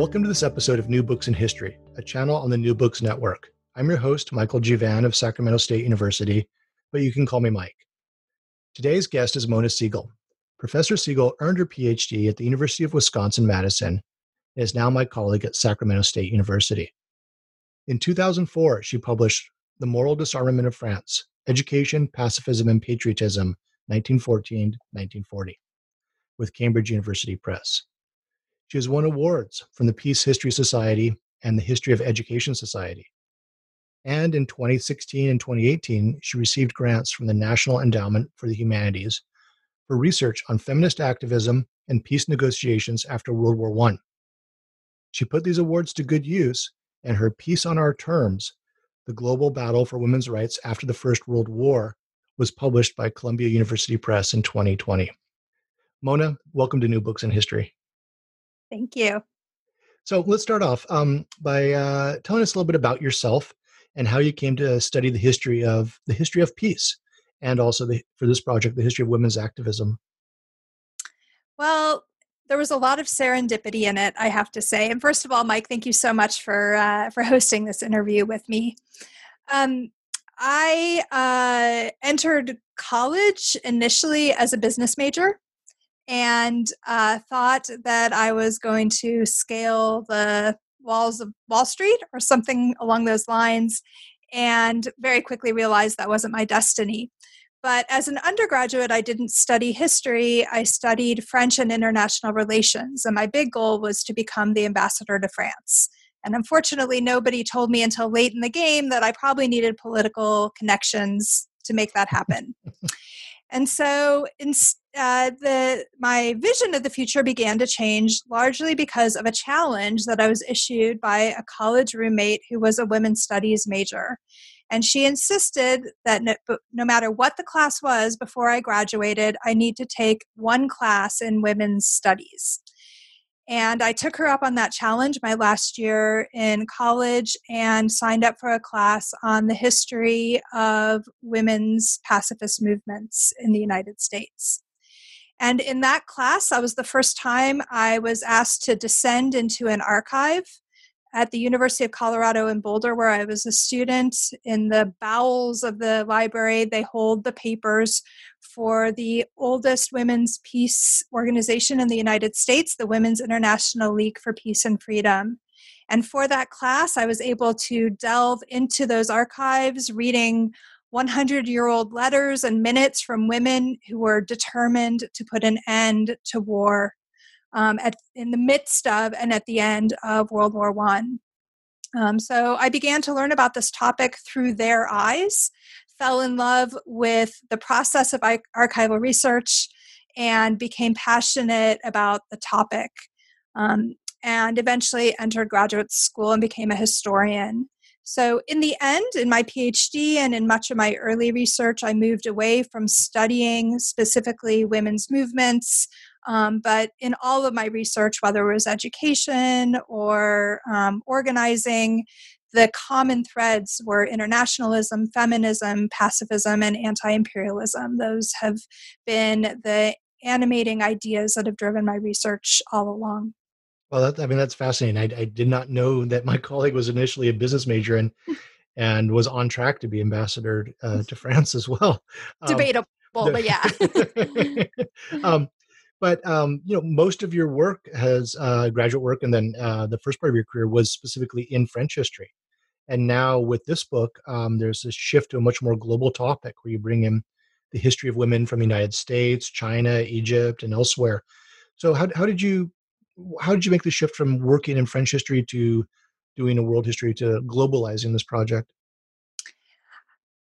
Welcome to this episode of New Books in History, a channel on the New Books Network. I'm your host, Michael G. Vann of Sacramento State University, but you can call me Mike. Today's guest is Mona Siegel. Professor Siegel earned her PhD at the University of Wisconsin Madison and is now my colleague at Sacramento State University. In 2004, she published The Moral Disarmament of France Education, Pacifism, and Patriotism, 1914 1940, with Cambridge University Press. She has won awards from the Peace History Society and the History of Education Society. And in 2016 and 2018, she received grants from the National Endowment for the Humanities for research on feminist activism and peace negotiations after World War I. She put these awards to good use, and her Peace on Our Terms, The Global Battle for Women's Rights After the First World War, was published by Columbia University Press in 2020. Mona, welcome to New Books in History. Thank you. So let's start off um, by uh, telling us a little bit about yourself and how you came to study the history of the history of peace, and also the, for this project, the history of women's activism. Well, there was a lot of serendipity in it, I have to say. And first of all, Mike, thank you so much for uh, for hosting this interview with me. Um, I uh, entered college initially as a business major and uh, thought that I was going to scale the walls of Wall Street or something along those lines, and very quickly realized that wasn't my destiny. But as an undergraduate, I didn't study history. I studied French and international relations. And my big goal was to become the ambassador to France. And unfortunately, nobody told me until late in the game that I probably needed political connections to make that happen. and so in, uh, the my vision of the future began to change largely because of a challenge that I was issued by a college roommate who was a women's studies major. And she insisted that no, no, matter what the class was before I graduated, I need to take one class in women's studies. And I took her up on that challenge my last year in college and signed up for a class on the history of women's pacifist movements in the United States. And in that class, that was the first time I was asked to descend into an archive at the University of Colorado in Boulder, where I was a student. In the bowels of the library, they hold the papers for the oldest women's peace organization in the United States, the Women's International League for Peace and Freedom. And for that class, I was able to delve into those archives, reading 100 year old letters and minutes from women who were determined to put an end to war um, at, in the midst of and at the end of World War One. Um, so I began to learn about this topic through their eyes, fell in love with the process of archival research, and became passionate about the topic. Um, and eventually entered graduate school and became a historian. So, in the end, in my PhD and in much of my early research, I moved away from studying specifically women's movements. Um, but in all of my research, whether it was education or um, organizing, the common threads were internationalism, feminism, pacifism, and anti imperialism. Those have been the animating ideas that have driven my research all along. Well, that, I mean, that's fascinating. I, I, did not know that my colleague was initially a business major and and was on track to be ambassador uh, to France as well. Um, Debatable, but yeah. um, but um, you know, most of your work has uh, graduate work, and then uh, the first part of your career was specifically in French history. And now with this book, um, there's a shift to a much more global topic where you bring in the history of women from the United States, China, Egypt, and elsewhere. So how how did you how did you make the shift from working in French history to doing a world history to globalizing this project?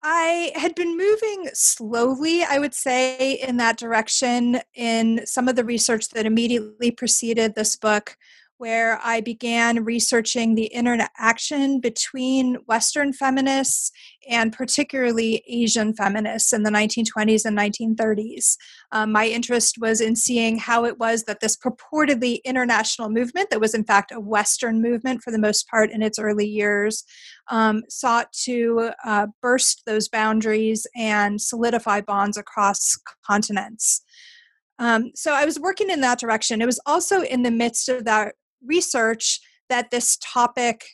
I had been moving slowly, I would say, in that direction in some of the research that immediately preceded this book where I began researching the interaction between Western feminists and particularly Asian feminists in the 1920s and 1930s. Um, my interest was in seeing how it was that this purportedly international movement, that was in fact a Western movement for the most part in its early years, um, sought to uh, burst those boundaries and solidify bonds across continents. Um, so I was working in that direction. It was also in the midst of that research that this topic,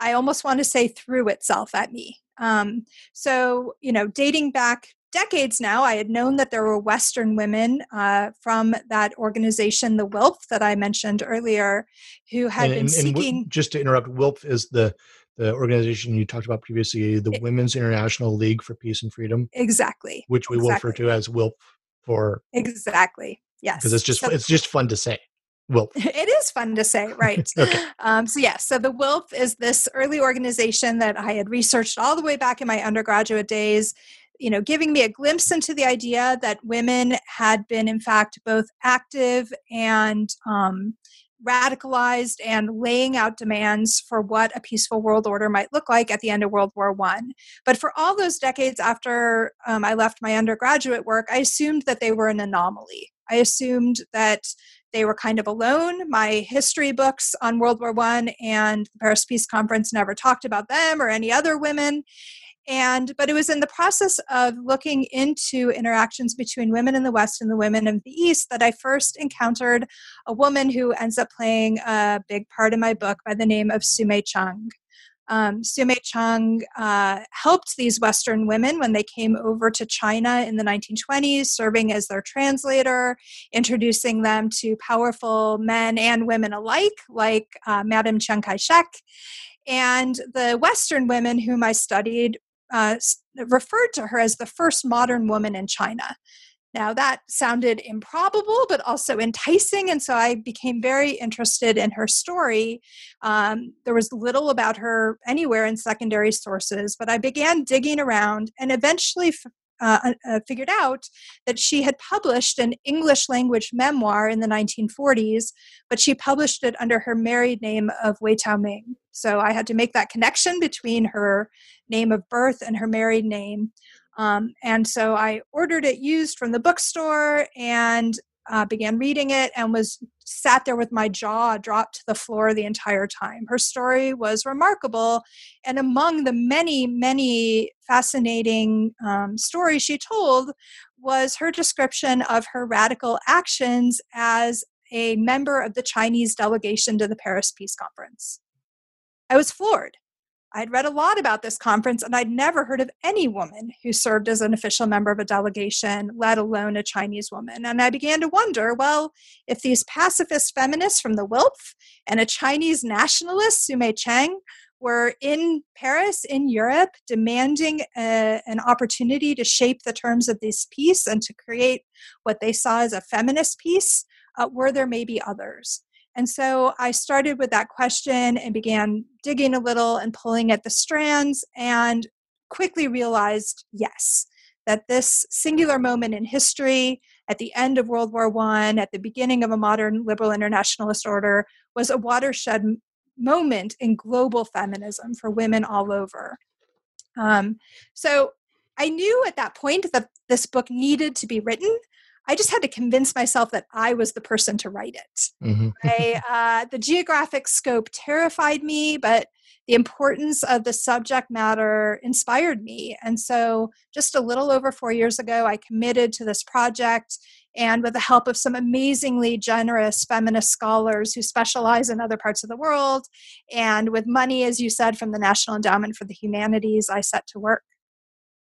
I almost want to say, threw itself at me. Um, so, you know, dating back decades now, I had known that there were Western women uh, from that organization, the WILPF, that I mentioned earlier, who had and, been and, seeking. And just to interrupt, WILPF is the the organization you talked about previously, the it, Women's International League for Peace and Freedom. Exactly. Which we exactly. will refer to as WILPF for exactly yes because it's just so, it's just fun to say WILPF. It is fun to say, right? okay. Um, so, yes, yeah, so the WILPF is this early organization that I had researched all the way back in my undergraduate days, you know, giving me a glimpse into the idea that women had been, in fact, both active and um, radicalized and laying out demands for what a peaceful world order might look like at the end of World War One. But for all those decades after um, I left my undergraduate work, I assumed that they were an anomaly. I assumed that they were kind of alone. My history books on World War One and the Paris Peace Conference never talked about them or any other women. And but it was in the process of looking into interactions between women in the West and the women of the East that I first encountered a woman who ends up playing a big part in my book by the name of Soumay Tcheng. Um, Soumay Tcheng uh, helped these Western women when they came over to China in the 1920s, serving as their translator, introducing them to powerful men and women alike, like uh, Madame Chiang Kai shek. And the Western women whom I studied uh, referred to her as the first modern woman in China. Now, that sounded improbable, but also enticing. And so I became very interested in her story. Um, there was little about her anywhere in secondary sources, but I began digging around and eventually f- uh, uh, figured out that she had published an English language memoir in the 1940s, but she published it under her married name of Wei Taoming. So I had to make that connection between her name of birth and her married name. Um, and so I ordered it used from the bookstore and uh, began reading it and was sat there with my jaw dropped to the floor the entire time. Her story was remarkable. And among the many, many fascinating um, stories she told was her description of her radical actions as a member of the Chinese delegation to the Paris Peace Conference. I was floored. I'd read a lot about this conference and I'd never heard of any woman who served as an official member of a delegation, let alone a Chinese woman. And I began to wonder well, if these pacifist feminists from the WILPF and a Chinese nationalist, Soumay Tcheng, were in Paris, in Europe, demanding a, an opportunity to shape the terms of this peace and to create what they saw as a feminist peace, uh, were there maybe others? And so I started with that question and began digging a little and pulling at the strands and quickly realized yes, that this singular moment in history at the end of World War I, at the beginning of a modern liberal internationalist order, was a watershed moment in global feminism for women all over. Um, so I knew at that point that this book needed to be written I just had to convince myself that I was the person to write it. Mm-hmm. I, uh, the geographic scope terrified me, but the importance of the subject matter inspired me. And so, just a little over four years ago, I committed to this project. And with the help of some amazingly generous feminist scholars who specialize in other parts of the world, and with money, as you said, from the National Endowment for the Humanities, I set to work.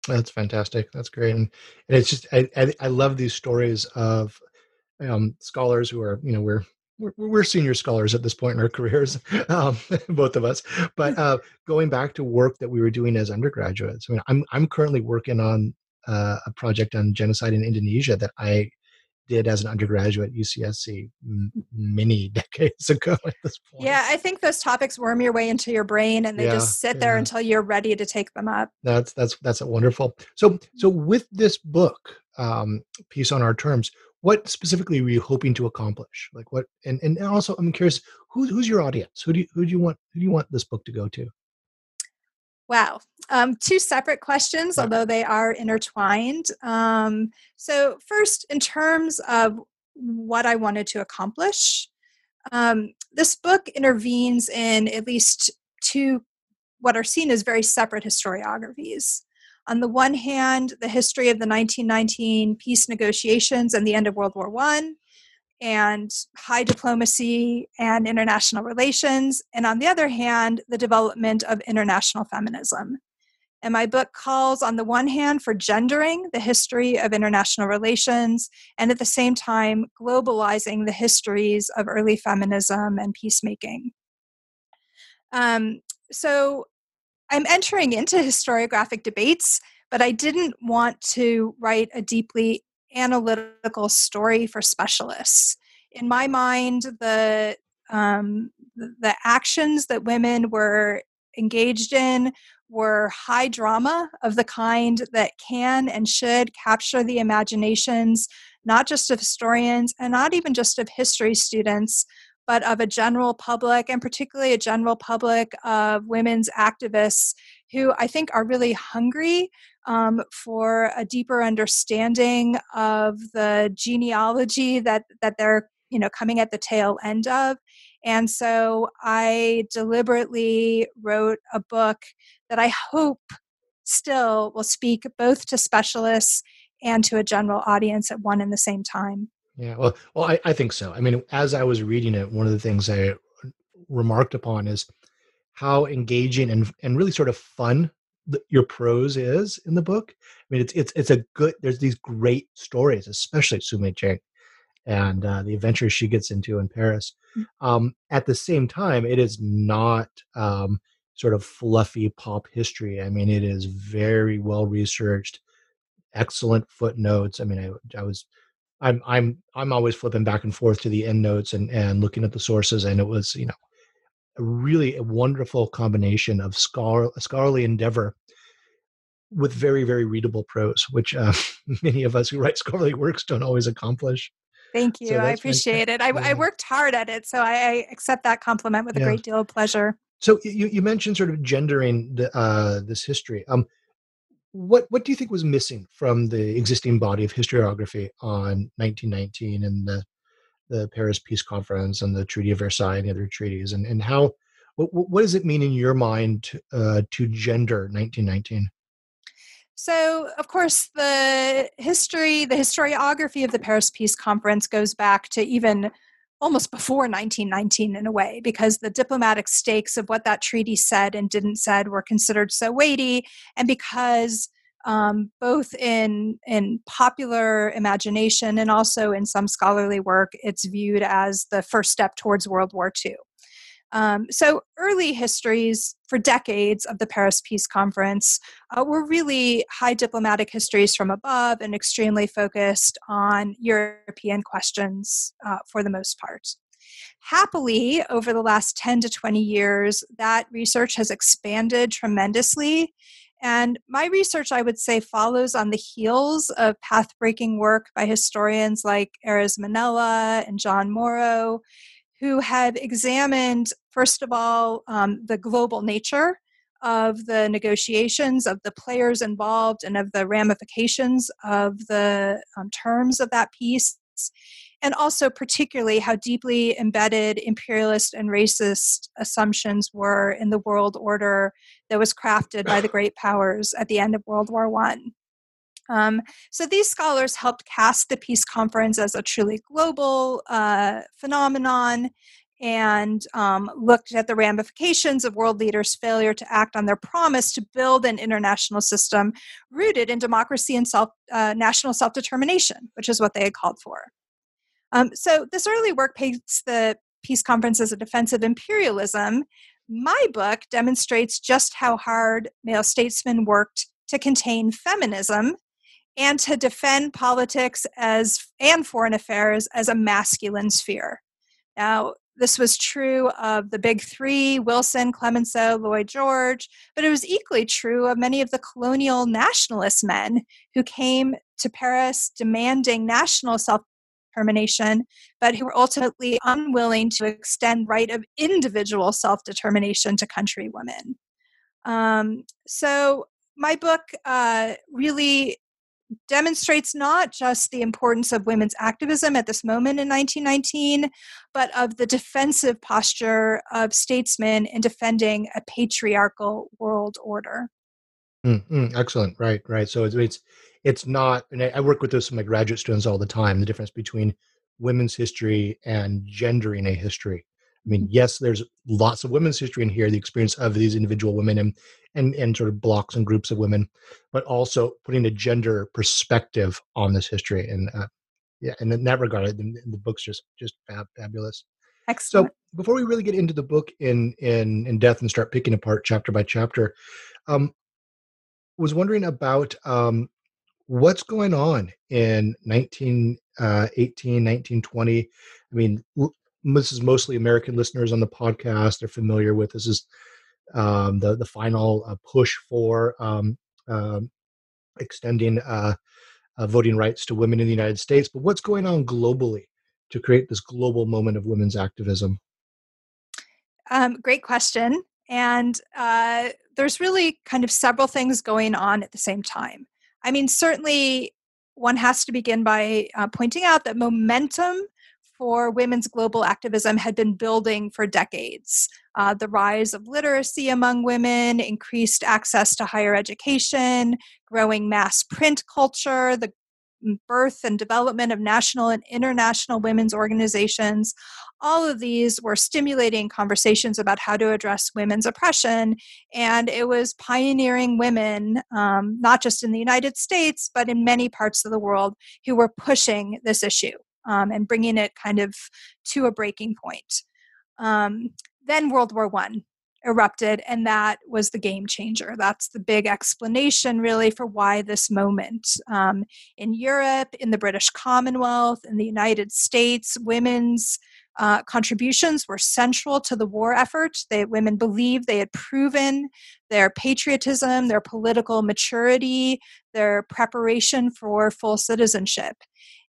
That's fantastic. That's great, and, and it's just I, I, I love these stories of um, scholars who are you know we're we're, we're senior scholars at this point in our careers, um, both of us. But uh, going back to work that we were doing as undergraduates, I mean, I'm I'm currently working on uh, a project on genocide in Indonesia that I did as an undergraduate at UCSC m- many decades ago at this point. Yeah, I think those topics worm your way into your brain and they Yeah, just sit there yeah. until you're ready to take them up. That's that's that's a wonderful. So so with this book, um, peace on our terms, what specifically were you hoping to accomplish? Like what? And and also, I'm curious, who, who's your audience? Who do you, who do you want who do you want this book to go to? Wow. Um, two separate questions, although they are intertwined. Um, so, first, in terms of what I wanted to accomplish, um, this book intervenes in at least two what are seen as very separate historiographies. On the one hand, the history of the 1919 peace negotiations and the end of World War One, and high diplomacy and international relations, and on the other hand, the development of international feminism. And my book calls, on the one hand, for gendering the history of international relations, and at the same time, globalizing the histories of early feminism and peacemaking. Um, so I'm entering into historiographic debates, but I didn't want to write a deeply analytical story for specialists. In my mind, the um, the actions that women were engaged in were high drama of the kind that can and should capture the imaginations not just of historians and not even just of history students but of a general public and particularly a general public of women's activists who i think are really hungry um, for a deeper understanding of the genealogy that that they're you know coming at the tail end of and so i deliberately wrote a book that i hope still will speak both to specialists and to a general audience at one and the same time Yeah, well, well, I, I think so. I mean, as I was reading it, one of the things I remarked upon is how engaging and and really sort of fun your prose is in the book. I mean, it's it's it's a good. There's these great stories, especially Soumay Tcheng and uh, the adventures she gets into in Paris. Um, at the same time, it is not um, sort of fluffy pop history. I mean, it is very well researched, excellent footnotes. I mean, I I was I'm I'm I'm always flipping back and forth to the end notes and and looking at the sources, and it was you know a really a wonderful combination of scholar, scholarly endeavor with very very readable prose, which uh, many of us who write scholarly works don't always accomplish. Thank you. So I appreciate it. I, fantastic. I worked hard at it, so I, I accept that compliment with a Yeah. great deal of pleasure. So you you mentioned sort of gendering the, uh, this history. Um, what what do you think was missing from the existing body of historiography on 1919 and the the Paris Peace Conference and the Treaty of Versailles and the other treaties, and and how what what does it mean in your mind uh, to gender 1919? So, of course, the history, the historiography of the Paris Peace Conference goes back to even almost before 1919 in a way, because the diplomatic stakes of what that treaty said and didn't said were considered so weighty, and because um, both in in popular imagination and also in some scholarly work, it's viewed as the first step towards World War II. Um, so early histories for decades of the Paris Peace Conference uh, were really high diplomatic histories from above and extremely focused on European questions uh, for the most part. Happily, over the last 10 to 20 years, that research has expanded tremendously. And my research, I would say, follows on the heels of path breaking work by historians like Erez Manela and John Morrow, who have examined, first of all, um, the global nature of the negotiations, of the players involved, and of the ramifications of the um, terms of that peace. And also, particularly, how deeply embedded imperialist and racist assumptions were in the world order that was crafted by the great powers at the end of World War One. Um, so these scholars helped cast the peace conference as a truly global uh, phenomenon and um, looked at the ramifications of world leaders' failure to act on their promise to build an international system rooted in democracy and self, uh, national self determination, which is what they had called for. Um, so this early work paints the peace conference as a defense of imperialism. My book demonstrates just how hard male statesmen worked to contain feminism and to defend politics as and foreign affairs as a masculine sphere. Now, this was true of the big three Wilson, Clemenceau, Lloyd George, but it was equally true of many of the colonial nationalist men who came to Paris demanding national self determination, but who were ultimately unwilling to extend right of individual self determination to country women. Um, so my book uh, really demonstrates not just the importance of women's activism at this moment in 1919, but of the defensive posture of statesmen in defending a patriarchal world order. Mm-hmm. Excellent. Right. Right. So it's, it's it's not. And I work with this with my graduate students all the time. The difference between women's history and gendering a history. I mean, yes, there's lots of women's history in here, the experience of these individual women and and, and sort of blocks and groups of women, but also putting a gender perspective on this history. And uh, yeah, and in that regard, the, the book's just just fab, fabulous. Excellent. So before we really get into the book in in in depth and start picking apart chapter by chapter, um, was wondering about um, what's going on in 1918, uh, 1920. I mean, this is mostly American listeners on the podcast. They're familiar with this is um, the the final uh, push for um, um extending uh, uh, voting rights to women in the United States. But what's going on globally to create this global moment of women's activism? Um, great question. And uh, there's really kind of several things going on at the same time. I mean, certainly one has to begin by uh, pointing out that momentum for women's global activism had been building for decades. Uh, the rise of literacy among women, increased access to higher education, growing mass print culture, the birth and development of national and international women's organizations. All of these were stimulating conversations about how to address women's oppression. And it was pioneering women, um, not just in the United States, but in many parts of the world, who were pushing this issue um, and bringing it kind of to a breaking point. Um, then World War One erupted, and that was the game changer. That's the big explanation, really, for why this moment. Um, in Europe, in the British Commonwealth, in the United States, women's uh, contributions were central to the war effort. They, women believed they had proven their patriotism, their political maturity, their preparation for full citizenship.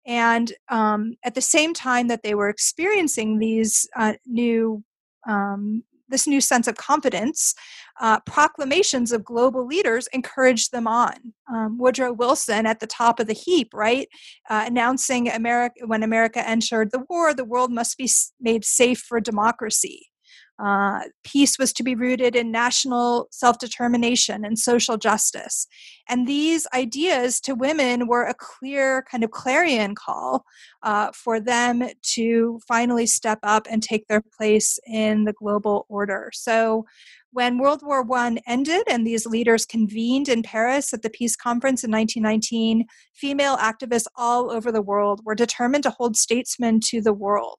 And um, at the same time that they were experiencing these uh, new um, this new sense of confidence, uh, proclamations of global leaders encouraged them on. Um, Woodrow Wilson at the top of the heap, right, uh, announcing America when America entered the war, the world must be made safe for democracy. Uh, peace was to be rooted in national self determination and social justice. And these ideas to women were a clear kind of clarion call uh, for them to finally step up and take their place in the global order. So, when World War I ended and these leaders convened in Paris at the Peace Conference in 1919, female activists all over the world were determined to hold statesmen to the world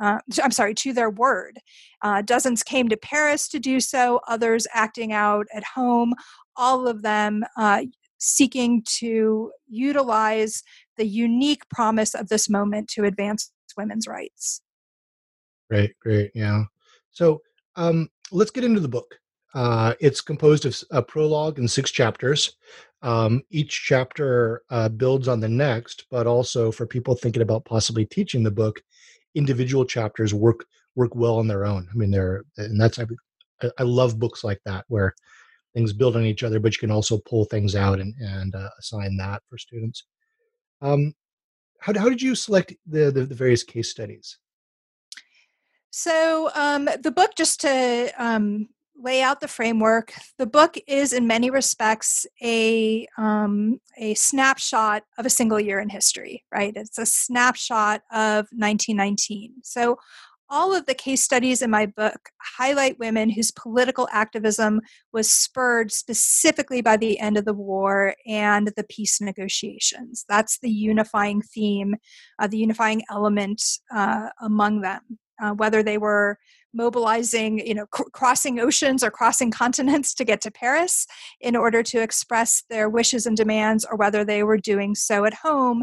uh, I'm sorry, to their word. Uh, dozens came to Paris to do so, others acting out at home, all of them uh, seeking to utilize the unique promise of this moment to advance women's rights. Great, great, yeah. So um, let's get into the book. Uh, it's composed of a prologue and six chapters. Um, each chapter uh, builds on the next, but also for people thinking about possibly teaching the book, individual chapters work work well on their own. I mean, they're and that's I, I love books like that where things build on each other, but you can also pull things out and and uh, assign that for students. Um, how how did you select the the, the various case studies? So um, the book, just to um, lay out the framework. The book is, in many respects, a um, a snapshot of a single year in history. Right? It's a snapshot of 1919. So. All of the case studies in my book highlight women whose political activism was spurred specifically by the end of the war and the peace negotiations. That's the unifying theme, uh, the unifying element uh, among them. Uh, whether they were mobilizing, you know, cr- crossing oceans or crossing continents to get to Paris in order to express their wishes and demands, or whether they were doing so at home.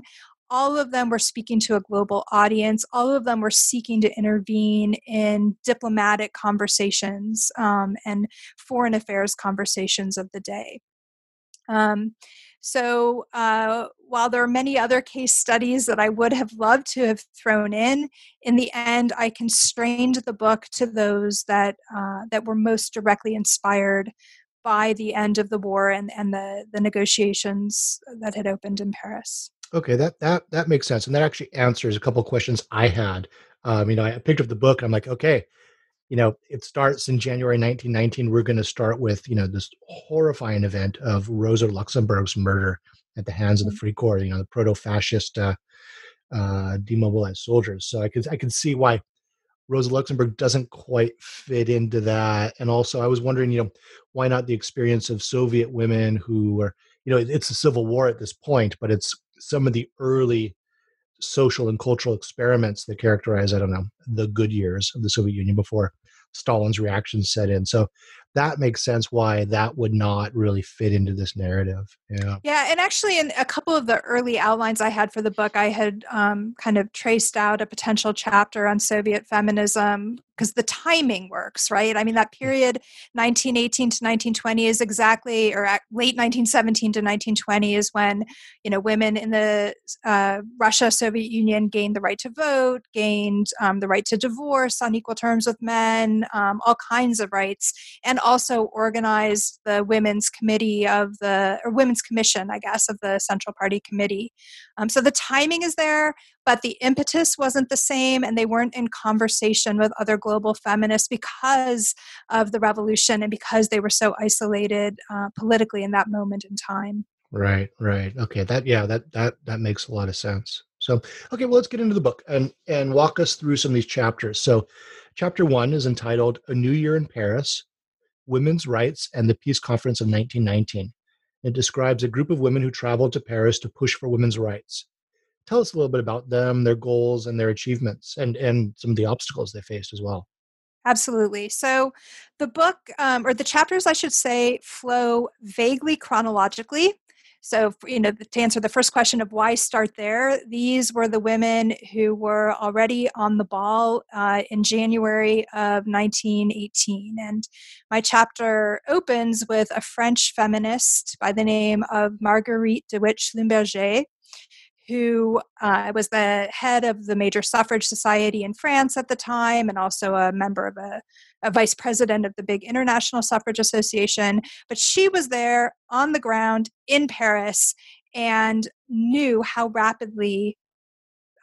All of them were speaking to a global audience. All of them were seeking to intervene in diplomatic conversations um, and foreign affairs conversations of the day. Um, so uh, while there are many other case studies that I would have loved to have thrown in, in the end, I constrained the book to those that uh, that were most directly inspired by the end of the war and, and the, the negotiations that had opened in Paris. Okay, that that that makes sense, and that actually answers a couple questions I had. Um, you know, I picked up the book, and I'm like, okay, you know, it starts in January 1919. We're going to start with, you know, this horrifying event of Rosa Luxemburg's murder at the hands of the mm-hmm. Free Corps, you know, the proto-fascist uh, uh, demobilized soldiers. So I could I could see why Rosa Luxemburg doesn't quite fit into that. And also, I was wondering, you know, why not the experience of Soviet women who were, you know, it's a civil war at this point, but it's some of the early social and cultural experiments that characterize, I don't know, the good years of the Soviet Union before Stalin's reaction set in. So that makes sense why that would not really fit into this narrative. Yeah. Yeah. And actually, in a couple of the early outlines I had for the book, I had um, kind of traced out a potential chapter on Soviet feminism because the timing works, right? I mean, that mm. period, 1918 to 1920, is exactly, or late 1917 to 1920, is when you know women in the uh, Russia Soviet Union gained the right to vote, gained um, the right to divorce on equal terms with men, um, all kinds of rights, and also organized the women's committee of the or women's commission, I guess, of the Central Party Committee. Um, so the timing is there but the impetus wasn't the same and they weren't in conversation with other global feminists because of the revolution and because they were so isolated uh, politically in that moment in time. Right right. Okay that yeah that that that makes a lot of sense. So okay well let's get into the book and and walk us through some of these chapters. So chapter one is entitled a new year in paris women's rights and the peace conference of 1919 it describes a group of women who traveled to paris to push for women's rights tell us a little bit about them, their goals, and their achievements, and and some of the obstacles they faced as well. Absolutely. So, the book, um, or the chapters, I should say, flow vaguely chronologically. So, you know, to answer the first question of why start there, these were the women who were already on the ball uh, in January of 1918. And my chapter opens with a French feminist by the name of Marguerite de Witt Schlumberger, who uh, was the head of the major suffrage society in France at the time and also a member of a, a, vice president of the big International Suffrage Association. But she was there on the ground in Paris and knew how rapidly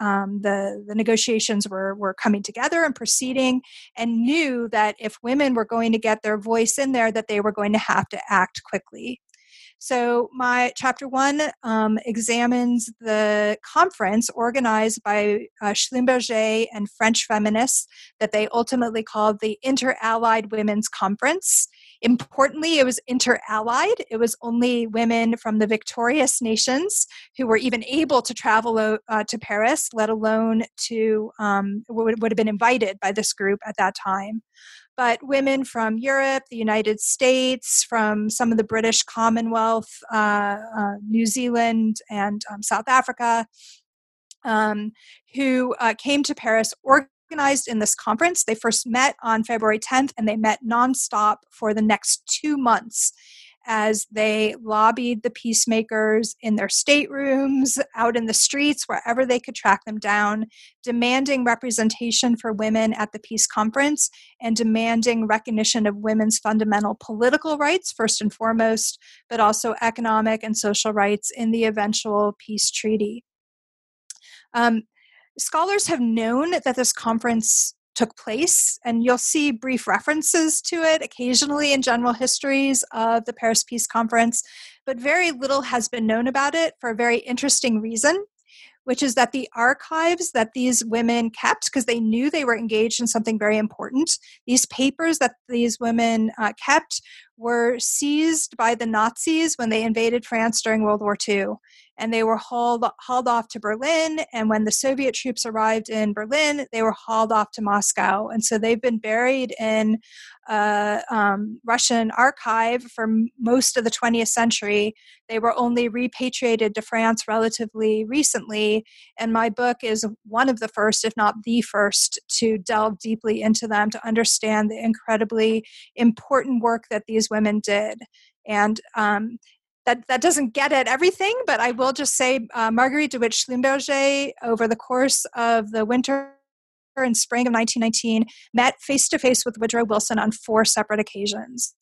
um, the, the negotiations were, were coming together and proceeding and knew that if women were going to get their voice in there that they were going to have to act quickly so, my chapter one um, examines the conference organized by uh, Schlumberger and French feminists that they ultimately called the Inter Allied Women's Conference. Importantly, it was inter allied, it was only women from the victorious nations who were even able to travel uh, to Paris, let alone to, um, would, would have been invited by this group at that time but women from Europe, the United States, from some of the British Commonwealth, uh, uh, New Zealand, and um, South Africa, um, who uh, came to Paris organized in this conference. They first met on February 10th and they met nonstop for the next two months as they lobbied the peacemakers in their staterooms, out in the streets, wherever they could track them down, demanding representation for women at the peace conference and demanding recognition of women's fundamental political rights, first and foremost, but also economic and social rights in the eventual peace treaty. Um, scholars have known that this conference took place. And you'll see brief references to it occasionally in general histories of the Paris Peace Conference, but very little has been known about it for a very interesting reason. Which is that the archives that these women kept, because they knew they were engaged in something very important, these papers that these women uh, kept were seized by the Nazis when they invaded France during World War II. And they were hauled, hauled off to Berlin. And when the Soviet troops arrived in Berlin, they were hauled off to Moscow. And so they've been buried in a um, Russian archive for most of the 20th century. They were only repatriated to France relatively recently. And my book is one of the first, if not the first, to delve deeply into them to understand the incredibly important work that these women did. And um, that, that doesn't get at everything, but I will just say uh, Marguerite de Witt Schlumberger, over the course of the winter and spring of 1919, met face to face with Woodrow Wilson on four separate occasions.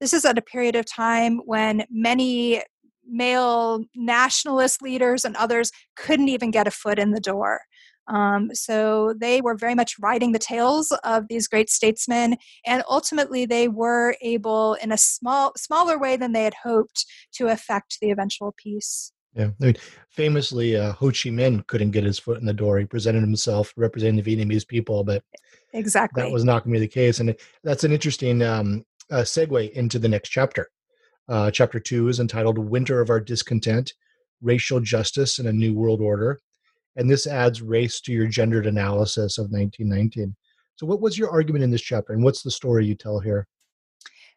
This is at a period of time when many male nationalist leaders and others couldn't even get a foot in the door. Um, so they were very much riding the tails of these great statesmen, and ultimately they were able, in a small, smaller way than they had hoped, to affect the eventual peace. Yeah, I mean, famously, uh, Ho Chi Minh couldn't get his foot in the door. He presented himself representing the Vietnamese people, but exactly that was not going to be the case. And that's an interesting um, uh, segue into the next chapter. Uh, chapter two is entitled "Winter of Our Discontent: Racial Justice in a New World Order." And this adds race to your gendered analysis of 1919. So, what was your argument in this chapter, and what's the story you tell here?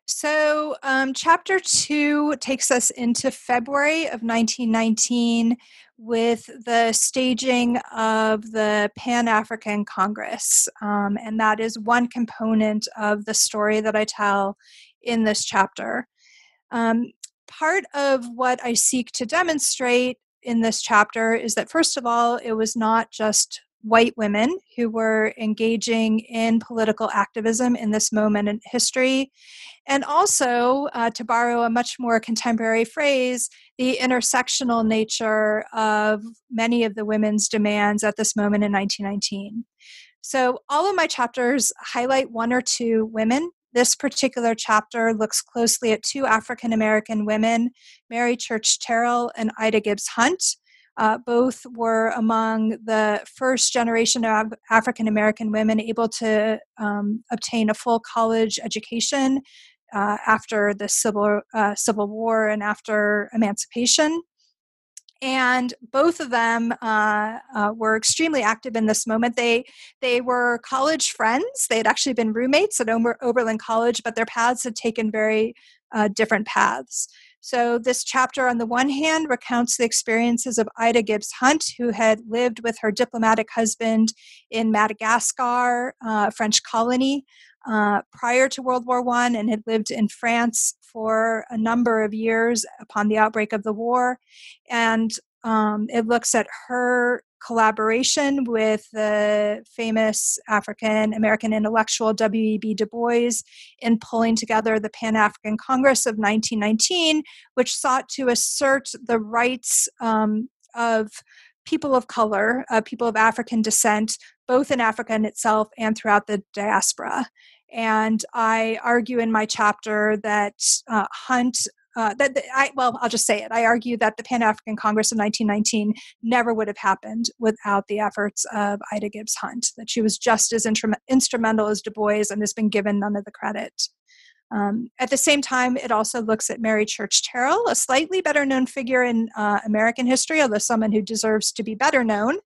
So, um, chapter two takes us into February of 1919 with the staging of the Pan African Congress. Um, and that is one component of the story that I tell in this chapter. Um, part of what I seek to demonstrate in this chapter is that, first of all, it was not just white women who were engaging in political activism in this moment in history. And also, uh, to borrow a much more contemporary phrase, the intersectional nature of many of the women's demands at this moment in 1919. So, all of my chapters highlight one or two women this particular chapter looks closely at two African American women, Mary Church Terrell and Ida Gibbs Hunt. Uh, both were among the first generation of African American women able to um, obtain a full college education uh, after the Civil, uh, Civil War and after emancipation and both of them uh, uh, were extremely active in this moment. They they were college friends. They had actually been roommates at Ober- Oberlin College, but their paths had taken very uh, different paths. So this chapter, on the one hand, recounts the experiences of Ida Gibbs Hunt, who had lived with her diplomatic husband in Madagascar, uh, French colony. Uh, prior to World War One and had lived in France for a number of years upon the outbreak of the war. And um, it looks at her collaboration with the famous African American intellectual W.E.B. Du Bois in pulling together the Pan African Congress of 1919, which sought to assert the rights um, of people of color, uh, people of African descent, both in Africa in itself and throughout the diaspora. And I argue in my chapter that uh, Hunt uh, that I well, I'll just say it. I argue that the Pan African Congress of 1919 never would have happened without the efforts of Ida Gibbs Hunt. That she was just as instrumental as Du Bois and has been given none of the credit. Um, at the same time, it also looks at Mary Church Terrell, a slightly better known figure in uh, American history, although someone who deserves to be better known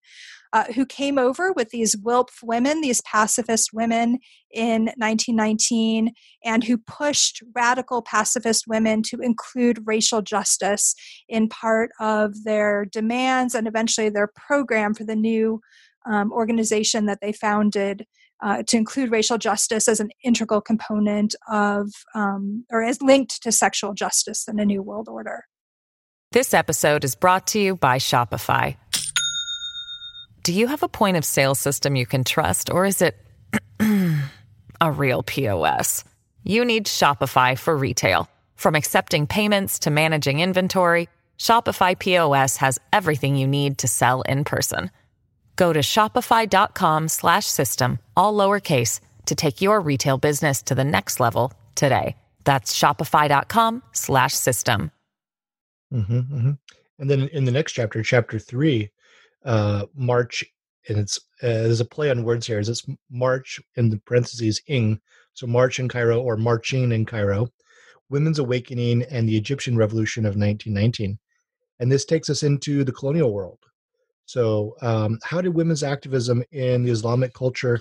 uh, who came over with these WILPF women, these pacifist women in 1919, and who pushed radical pacifist women to include racial justice in part of their demands and eventually their program for the new um, organization that they founded. Uh, to include racial justice as an integral component of, um, or as linked to sexual justice in a new world order. This episode is brought to you by Shopify. Do you have a point of sale system you can trust, or is it a real POS? You need Shopify for retail. From accepting payments to managing inventory, Shopify POS has everything you need to sell in person. Go to shopify.com/system all lowercase to take your retail business to the next level today. That's shopify.com/system. Mm-hmm, mm-hmm. And then in the next chapter, chapter three, uh, March, and it's uh, there's a play on words here. Is it's March in the parentheses ing, so March in Cairo or marching in Cairo, Women's Awakening and the Egyptian Revolution of 1919. And this takes us into the colonial world. So, um, how did women's activism in the Islamic culture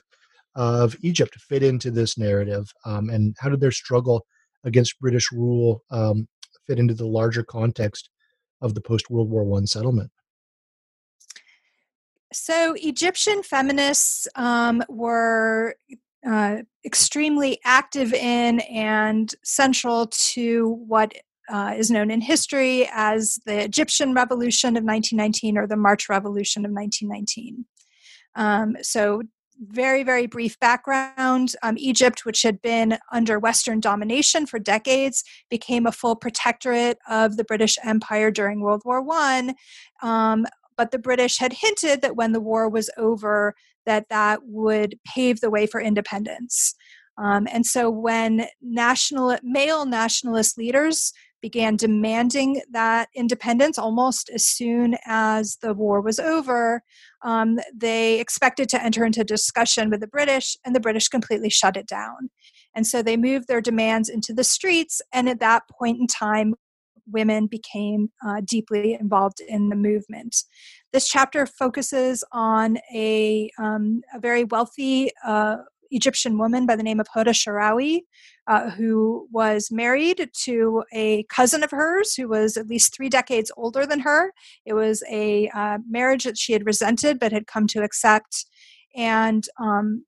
of Egypt fit into this narrative? Um, and how did their struggle against British rule um, fit into the larger context of the post World War One settlement? So, Egyptian feminists um, were uh, extremely active in and central to what uh, is known in history as the Egyptian Revolution of 1919 or the March Revolution of 1919. Um, so, very, very brief background um, Egypt, which had been under Western domination for decades, became a full protectorate of the British Empire during World War I. Um, but the British had hinted that when the war was over, that that would pave the way for independence. Um, and so when national male nationalist leaders began demanding that independence almost as soon as the war was over, um, they expected to enter into discussion with the British, and the British completely shut it down. And so they moved their demands into the streets, and at that point in time, women became uh, deeply involved in the movement. This chapter focuses on a, um, a very wealthy uh, Egyptian woman by the name of Hoda Sharawi, uh, who was married to a cousin of hers who was at least three decades older than her. It was a uh, marriage that she had resented but had come to accept. And um,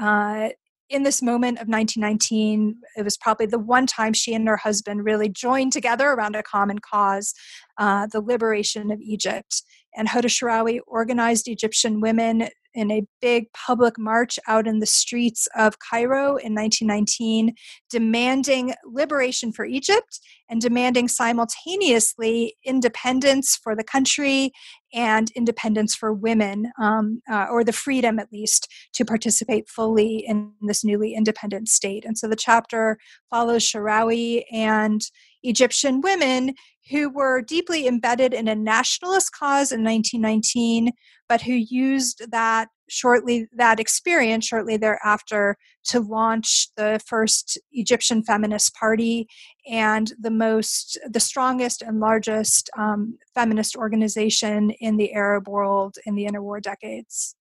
uh, in this moment of 1919, it was probably the one time she and her husband really joined together around a common cause uh, the liberation of Egypt. And Hoda Sharawi organized Egyptian women in a big public march out in the streets of Cairo in 1919, demanding liberation for Egypt and demanding simultaneously independence for the country and independence for women, um, uh, or the freedom at least to participate fully in this newly independent state. And so the chapter follows Sharawi and Egyptian women who were deeply embedded in a nationalist cause in 1919, but who used that shortly that experience shortly thereafter to launch the first Egyptian feminist party and the most the strongest and largest um, feminist organization in the Arab world in the interwar decades.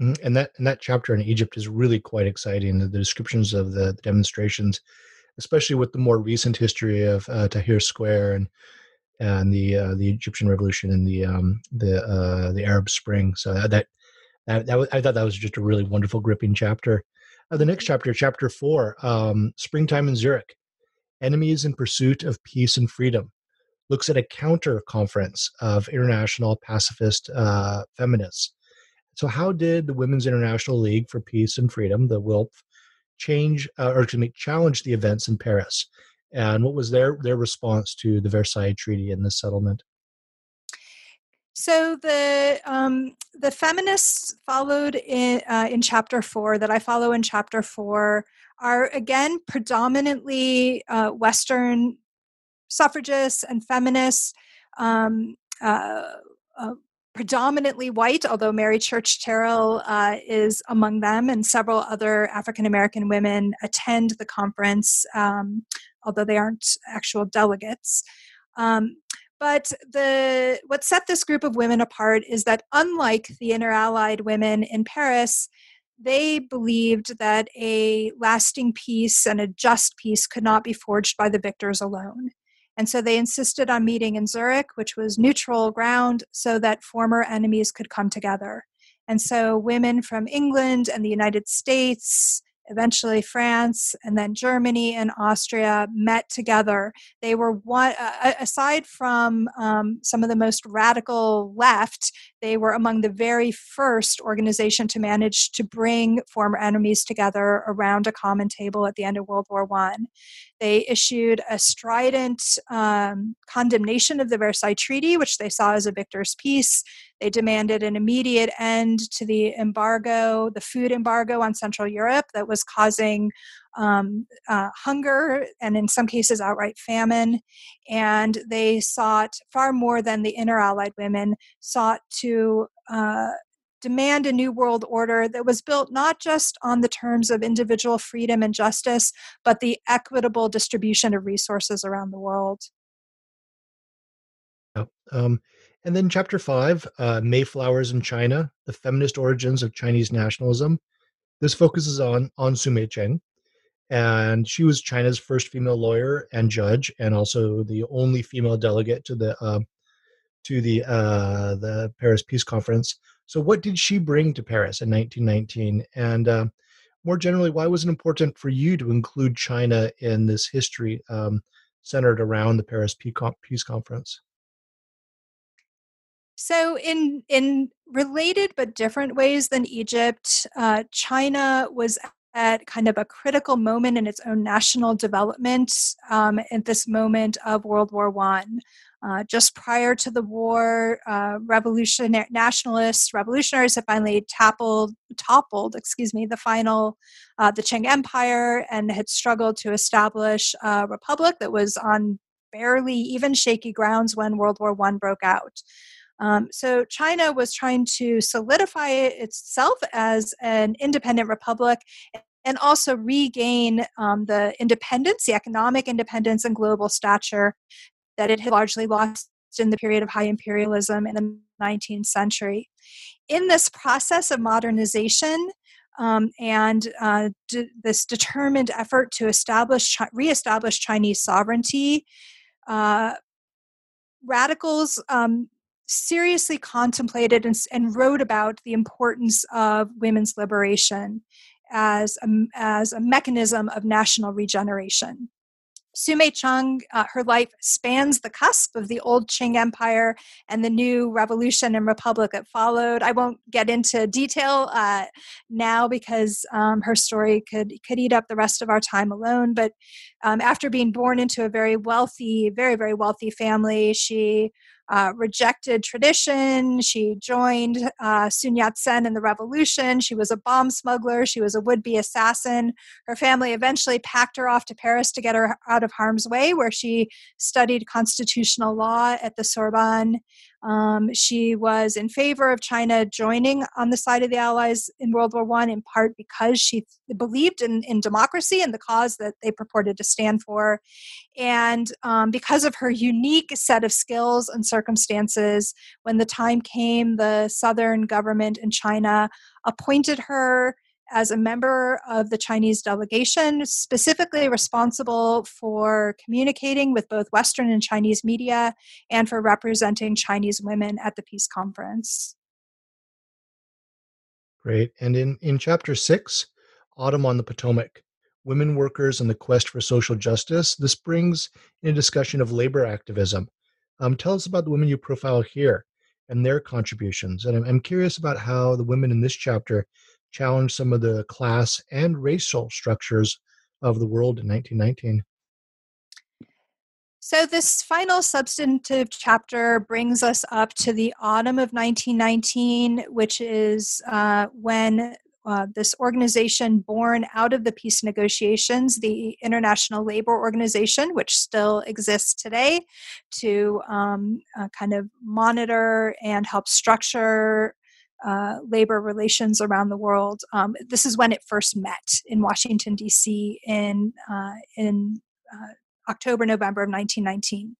Mm-hmm. And that and that chapter in Egypt is really quite exciting. The, descriptions of the demonstrations especially with the more recent history of uh, Tahrir Square and and the uh, the Egyptian Revolution and the um, the uh, the Arab Spring. So that that, that was, I thought that was just a really wonderful, gripping chapter. Uh, the next chapter, chapter four, um, Springtime in Zurich, Enemies in Pursuit of Peace and Freedom, looks at a counter conference of international pacifist uh, feminists. So, how did the Women's International League for Peace and Freedom, the WILPF, change uh, or to make challenge the events in Paris? And what was their their response to the Versailles Treaty and the settlement? So the um, the feminists followed in uh, in chapter four that I follow in chapter four are again predominantly uh, Western suffragists and feminists. Um, uh, uh predominantly white, although Mary Church Terrell uh, is among them, and several other African American women attend the conference, um, although they aren't actual delegates. Um, but the what set this group of women apart is that unlike the inter-allied women in Paris, they believed that a lasting peace and a just peace could not be forged by the victors alone. And so they insisted on meeting in Zurich, which was neutral ground, so that former enemies could come together. And so women from England and the United States, eventually France, and then Germany and Austria met together. They were one, uh, aside from um, some of the most radical left, they were among the very first organization to manage to bring former enemies together around a common table at the end of World War One. They issued a strident um, condemnation of the Versailles Treaty, which they saw as a victor's peace. They demanded an immediate end to the embargo, the food embargo on Central Europe that was causing um, uh, hunger and, in some cases, outright famine. And they sought far more than the inter Allied women, sought to uh, demand a new world order that was built not just on the terms of individual freedom and justice, but the equitable distribution of resources around the world. Um, and then chapter five, uh, Mayflowers in China: The Feminist Origins of Chinese Nationalism. This focuses on on Soumay Tcheng, and she was China's first female lawyer and judge, and also the only female delegate to the uh, to the uh, the Paris Peace Conference. So, what did she bring to Paris in 1919? And uh, more generally, why was it important for you to include China in this history um, centered around the Paris Peace Conference? So, in in related but different ways than Egypt, uh, China was at kind of a critical moment in its own national development um, at this moment of World War One. Uh, just prior to the war, uh, revolutionary nationalists, revolutionaries had finally toppled, toppled, excuse me, the final, uh, the Qing Empire, and had struggled to establish a republic that was on barely even shaky grounds when World War One broke out. Um, so China was trying to solidify itself as an independent republic and also regain um, the independence, the economic independence and global stature that it had largely lost in the period of high imperialism in the 19th century. In this process of modernization, um, and uh, d- this determined effort to establish, reestablish Chinese sovereignty, uh, radicals um, seriously contemplated and, and, wrote about the importance of women's liberation as a, as a mechanism of national regeneration. Soumay Tcheng, uh, her life spans the cusp of the old Qing Empire and the new revolution and republic that followed. I won't get into detail uh, now because um, her story could could eat up the rest of our time alone. But um, after being born into a very wealthy, very very wealthy family, she uh, rejected tradition. She joined uh, Sun Yat sen in the revolution. She was a bomb smuggler. She was a would be assassin. Her family eventually packed her off to Paris to get her out of harm's way, where she studied constitutional law at the Sorbonne. Um, she was in favor of China joining on the side of the Allies in World War One, in part because she believed in, in democracy and the cause that they purported to stand for, and um, because of her unique set of skills and circumstances. When the time came, the Southern government in China appointed her as a member of the Chinese delegation, specifically responsible for communicating with both Western and Chinese media and for representing Chinese women at the peace conference. Great. And in, in chapter six, Autumn on the Potomac, Women Workers and the Quest for Social Justice, this brings in a discussion of labor activism. Um, tell us about the women you profile here and their contributions. And I'm, I'm curious about how the women in this chapter challenge some of the class and racial structures of the world in 1919. So, this final substantive chapter brings us up to the autumn of 1919, which is uh, when uh, this organization born out of the peace negotiations, the International Labor Organization, which still exists today to um, uh, kind of monitor and help structure uh, labor relations around the world. Um, this is when it first met in Washington D.C. in uh, in uh, October November of 1919.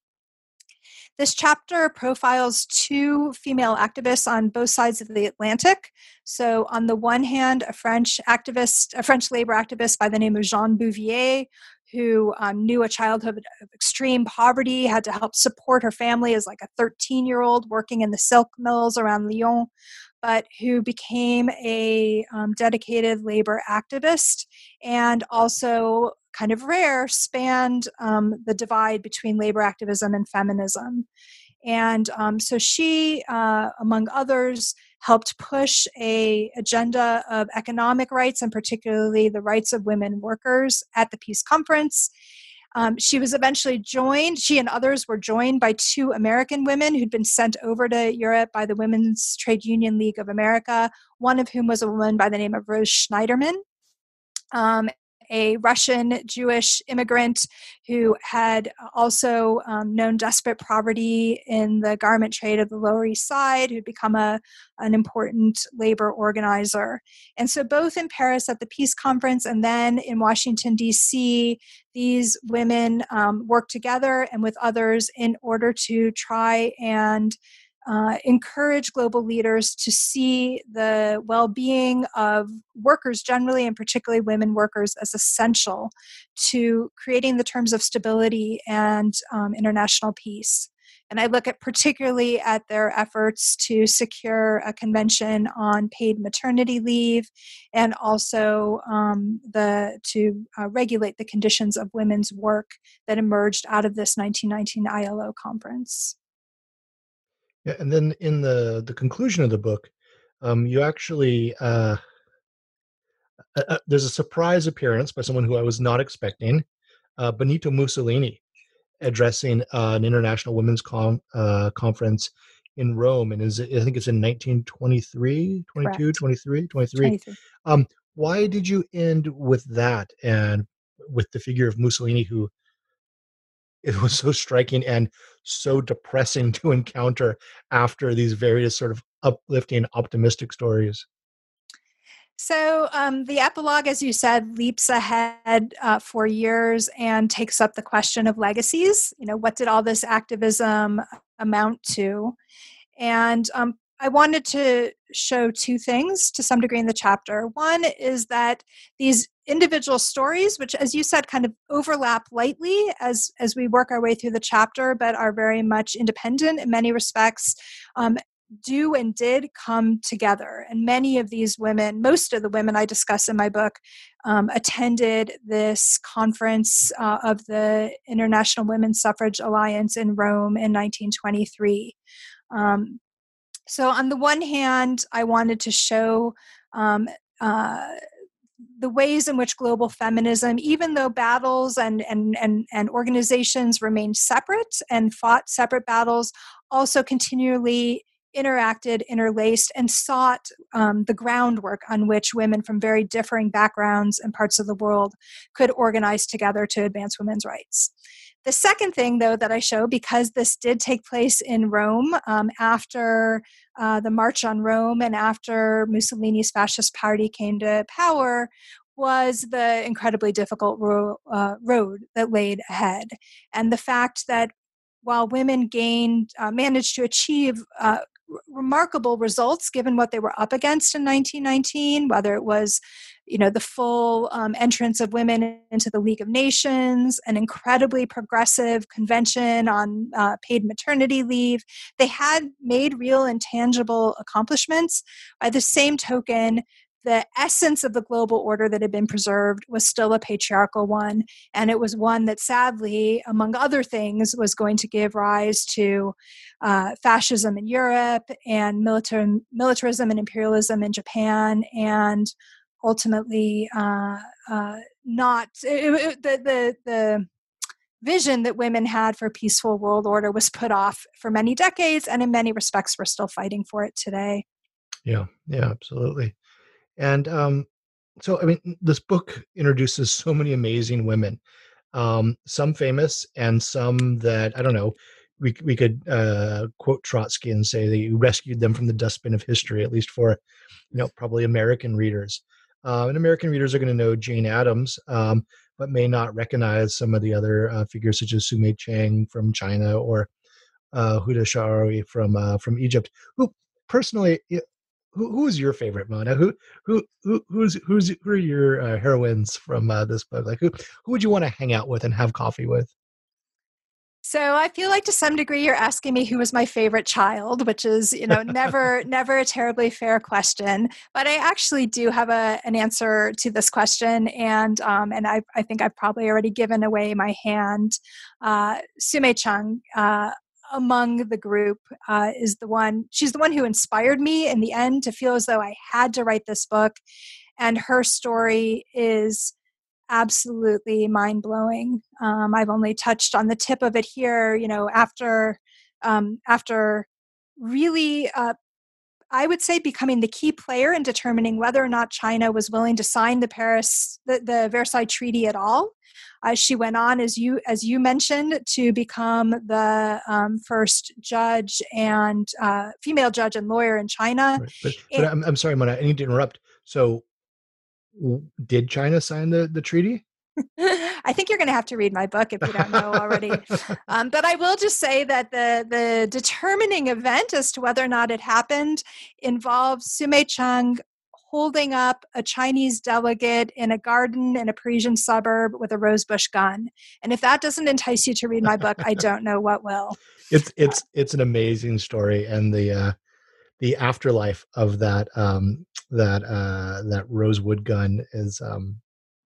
This chapter profiles two female activists on both sides of the Atlantic. So, on the one hand, a French activist, a French labor activist by the name of Jeanne Bouvier, who um, knew a childhood of extreme poverty, had to help support her family as like a 13 year old working in the silk mills around Lyon but who became a um, dedicated labor activist and also kind of rare spanned um, the divide between labor activism and feminism. And um, so she uh, among others helped push a agenda of economic rights and particularly the rights of women workers at the peace conference um, she was eventually joined, she and others were joined by two American women who'd been sent over to Europe by the Women's Trade Union League of America, one of whom was a woman by the name of Rose Schneiderman. Um, a Russian Jewish immigrant who had also um, known desperate poverty in the garment trade of the Lower East Side, who'd become a, an important labor organizer. And so, both in Paris at the Peace Conference and then in Washington, D.C., these women um, worked together and with others in order to try and uh, encourage global leaders to see the well being of workers generally, and particularly women workers, as essential to creating the terms of stability and um, international peace. And I look at particularly at their efforts to secure a convention on paid maternity leave and also um, the to uh, regulate the conditions of women's work that emerged out of this 1919 ILO conference. Yeah, and then in the the conclusion of the book, um, you actually uh, uh, uh, there's a surprise appearance by someone who I was not expecting, uh, Benito Mussolini, addressing uh, an international women's com- uh, conference in Rome, and is I think it's in 1923, 22, Correct. 23, 23. 23. Um, why did you end with that and with the figure of Mussolini, who it was so striking and so depressing to encounter after these various sort of uplifting, optimistic stories. So um, the epilogue, as you said, leaps ahead uh, for years and takes up the question of legacies. You know, what did all this activism amount to? And um, I wanted to show two things to some degree in the chapter. One is that these individual stories, which, as you said, kind of overlap lightly as as we work our way through the chapter, but are very much independent in many respects. Um, do and did come together. And many of these women, most of the women I discuss in my book, um, attended this conference uh, of the International Women's Suffrage Alliance in Rome in 1923. Um, so, on the one hand, I wanted to show um, uh, the ways in which global feminism, even though battles and, and, and, and organizations remained separate and fought separate battles, also continually interacted, interlaced, and sought um, the groundwork on which women from very differing backgrounds and parts of the world could organize together to advance women's rights. The second thing, though, that I show, because this did take place in Rome um, after uh, the March on Rome and after Mussolini's fascist party came to power, was the incredibly difficult ro- uh, road that laid ahead. And the fact that while women gained, uh, managed to achieve uh, remarkable results given what they were up against in 1919, whether it was you know the full um, entrance of women into the league of nations an incredibly progressive convention on uh, paid maternity leave they had made real and tangible accomplishments by the same token the essence of the global order that had been preserved was still a patriarchal one. And it was one that sadly, among other things, was going to give rise to uh, fascism in Europe and militar- militarism and imperialism in Japan, and ultimately uh, uh, not it, it, the, the, the vision that women had for peaceful world order was put off for many decades, and in many respects, we're still fighting for it today. Yeah, yeah, absolutely. And um, so, I mean, this book introduces so many amazing women, um, some famous and some that I don't know. We we could uh, quote Trotsky and say that you rescued them from the dustbin of history, at least for you know probably American readers. Uh, and American readers are going to know Jane Addams, um, but may not recognize some of the other uh, figures such as Soumay Tcheng from China or uh, Huda Sha'arawi from uh, from Egypt, who personally who, who is your favorite Mona? Who who who who's who's who are your uh, heroines from uh, this book? Like who who would you want to hang out with and have coffee with? So I feel like to some degree you're asking me who was my favorite child, which is, you know, never never a terribly fair question. But I actually do have a, an answer to this question, and um, and I, I think I've probably already given away my hand. Uh, Soumay Tcheng, uh, among the group uh, is the one she's the one who inspired me in the end to feel as though i had to write this book and her story is absolutely mind-blowing um, i've only touched on the tip of it here you know after um, after really uh, I would say, becoming the key player in determining whether or not China was willing to sign the Paris, the, the Versailles Treaty at all. Uh, she went on, as you as you mentioned, to become the um, first judge and uh, female judge and lawyer in China. Right. But, but I'm, I'm sorry, Mona, I need to interrupt. So, did China sign the the treaty? I think you're going to have to read my book if you don't know already. um, but I will just say that the the determining event as to whether or not it happened involves Soumay Tcheng holding up a Chinese delegate in a garden in a Parisian suburb with a rosebush gun. And if that doesn't entice you to read my book, I don't know what will. It's it's it's an amazing story, and the uh, the afterlife of that um, that uh, that rosewood gun is um,